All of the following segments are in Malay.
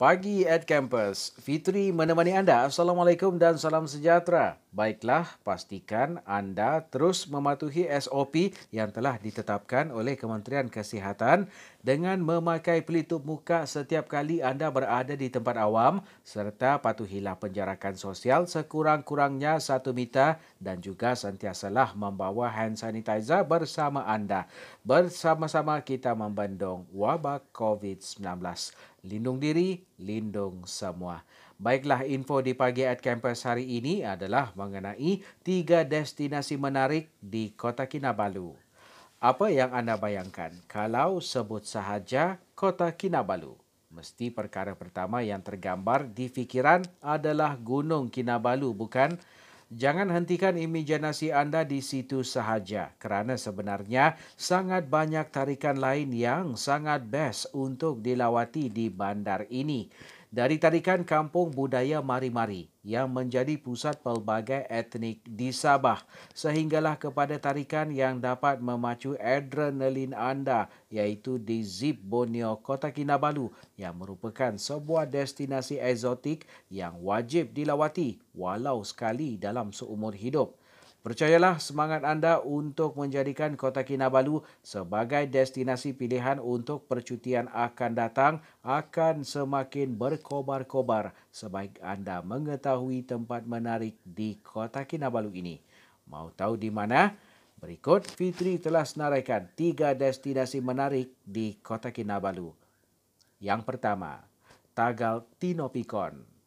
Pagi at Campus. Fitri menemani anda. Assalamualaikum dan salam sejahtera. Baiklah, pastikan anda terus mematuhi SOP yang telah ditetapkan oleh Kementerian Kesihatan dengan memakai pelitup muka setiap kali anda berada di tempat awam serta patuhilah penjarakan sosial sekurang-kurangnya satu meter dan juga sentiasalah membawa hand sanitizer bersama anda. Bersama-sama kita membendung wabak COVID-19 lindung diri, lindung semua. Baiklah, info di pagi at campus hari ini adalah mengenai tiga destinasi menarik di Kota Kinabalu. Apa yang anda bayangkan kalau sebut sahaja Kota Kinabalu? Mesti perkara pertama yang tergambar di fikiran adalah Gunung Kinabalu, bukan? Jangan hentikan imajinasi anda di situ sahaja kerana sebenarnya sangat banyak tarikan lain yang sangat best untuk dilawati di bandar ini dari tarikan kampung budaya Mari-Mari yang menjadi pusat pelbagai etnik di Sabah sehinggalah kepada tarikan yang dapat memacu adrenalin anda iaitu di Zip Borneo Kota Kinabalu yang merupakan sebuah destinasi eksotik yang wajib dilawati walau sekali dalam seumur hidup. Percayalah semangat anda untuk menjadikan Kota Kinabalu sebagai destinasi pilihan untuk percutian akan datang akan semakin berkobar-kobar sebaik anda mengetahui tempat menarik di Kota Kinabalu ini. Mau tahu di mana? Berikut Fitri telah senaraikan tiga destinasi menarik di Kota Kinabalu. Yang pertama, Tagal Tinopikon.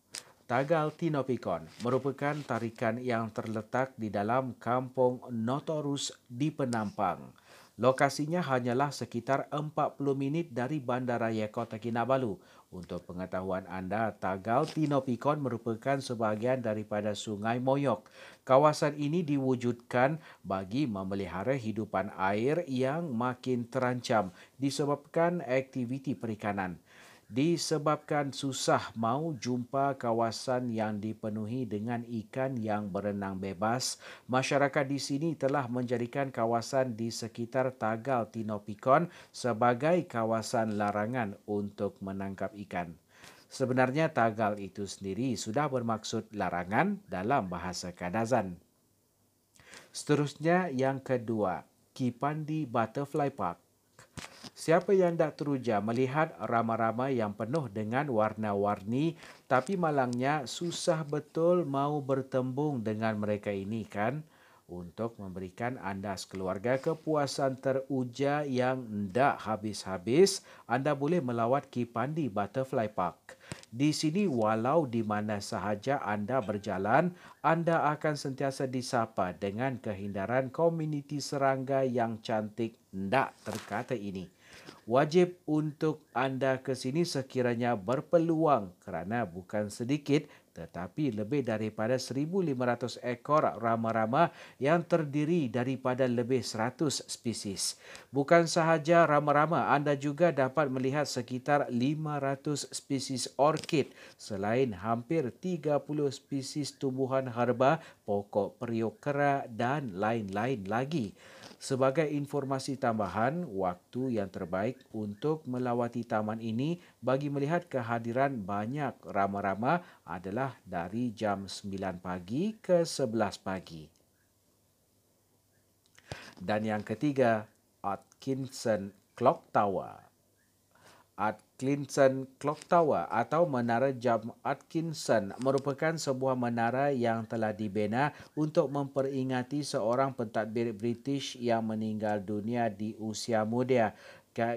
Tagal Tinopikon merupakan tarikan yang terletak di dalam kampung Notorus di Penampang. Lokasinya hanyalah sekitar 40 minit dari Bandaraya Kota Kinabalu. Untuk pengetahuan anda, Tagal Tinopikon merupakan sebahagian daripada Sungai Moyok. Kawasan ini diwujudkan bagi memelihara hidupan air yang makin terancam disebabkan aktiviti perikanan disebabkan susah mau jumpa kawasan yang dipenuhi dengan ikan yang berenang bebas, masyarakat di sini telah menjadikan kawasan di sekitar Tagal Tinopikon sebagai kawasan larangan untuk menangkap ikan. Sebenarnya Tagal itu sendiri sudah bermaksud larangan dalam bahasa Kadazan. Seterusnya yang kedua, Kipandi Butterfly Park. Siapa yang tak teruja melihat ramai-ramai yang penuh dengan warna-warni tapi malangnya susah betul mau bertembung dengan mereka ini kan? Untuk memberikan anda sekeluarga kepuasan teruja yang tidak habis-habis, anda boleh melawat Kipandi Butterfly Park. Di sini walau di mana sahaja anda berjalan, anda akan sentiasa disapa dengan kehindaran komuniti serangga yang cantik tidak terkata ini wajib untuk anda ke sini sekiranya berpeluang kerana bukan sedikit tetapi lebih daripada 1,500 ekor rama-rama yang terdiri daripada lebih 100 spesies. Bukan sahaja rama-rama, anda juga dapat melihat sekitar 500 spesies orkid selain hampir 30 spesies tumbuhan herba, pokok periuk kera dan lain-lain lagi. Sebagai informasi tambahan, waktu yang terbaik untuk melawati taman ini bagi melihat kehadiran banyak rama-rama adalah dari jam 9 pagi ke 11 pagi. Dan yang ketiga, Atkinson Clock Tower. Atkinson Clock Tower atau Menara Jam Atkinson merupakan sebuah menara yang telah dibina untuk memperingati seorang pentadbir British yang meninggal dunia di usia muda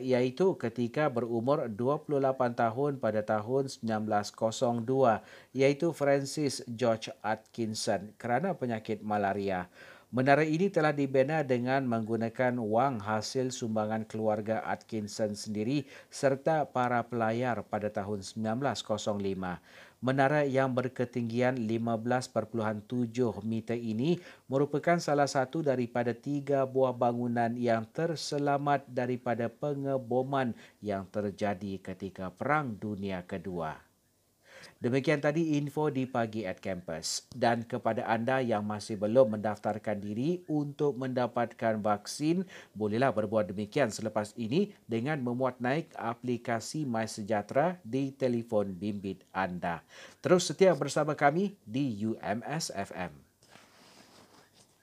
iaitu ketika berumur 28 tahun pada tahun 1902 iaitu Francis George Atkinson kerana penyakit malaria. Menara ini telah dibina dengan menggunakan wang hasil sumbangan keluarga Atkinson sendiri serta para pelayar pada tahun 1905. Menara yang berketinggian 15.7 meter ini merupakan salah satu daripada tiga buah bangunan yang terselamat daripada pengeboman yang terjadi ketika Perang Dunia Kedua. Demikian tadi info di Pagi at Campus. Dan kepada anda yang masih belum mendaftarkan diri untuk mendapatkan vaksin, bolehlah berbuat demikian selepas ini dengan memuat naik aplikasi MySejahtera di telefon bimbit anda. Terus setia bersama kami di UMS FM.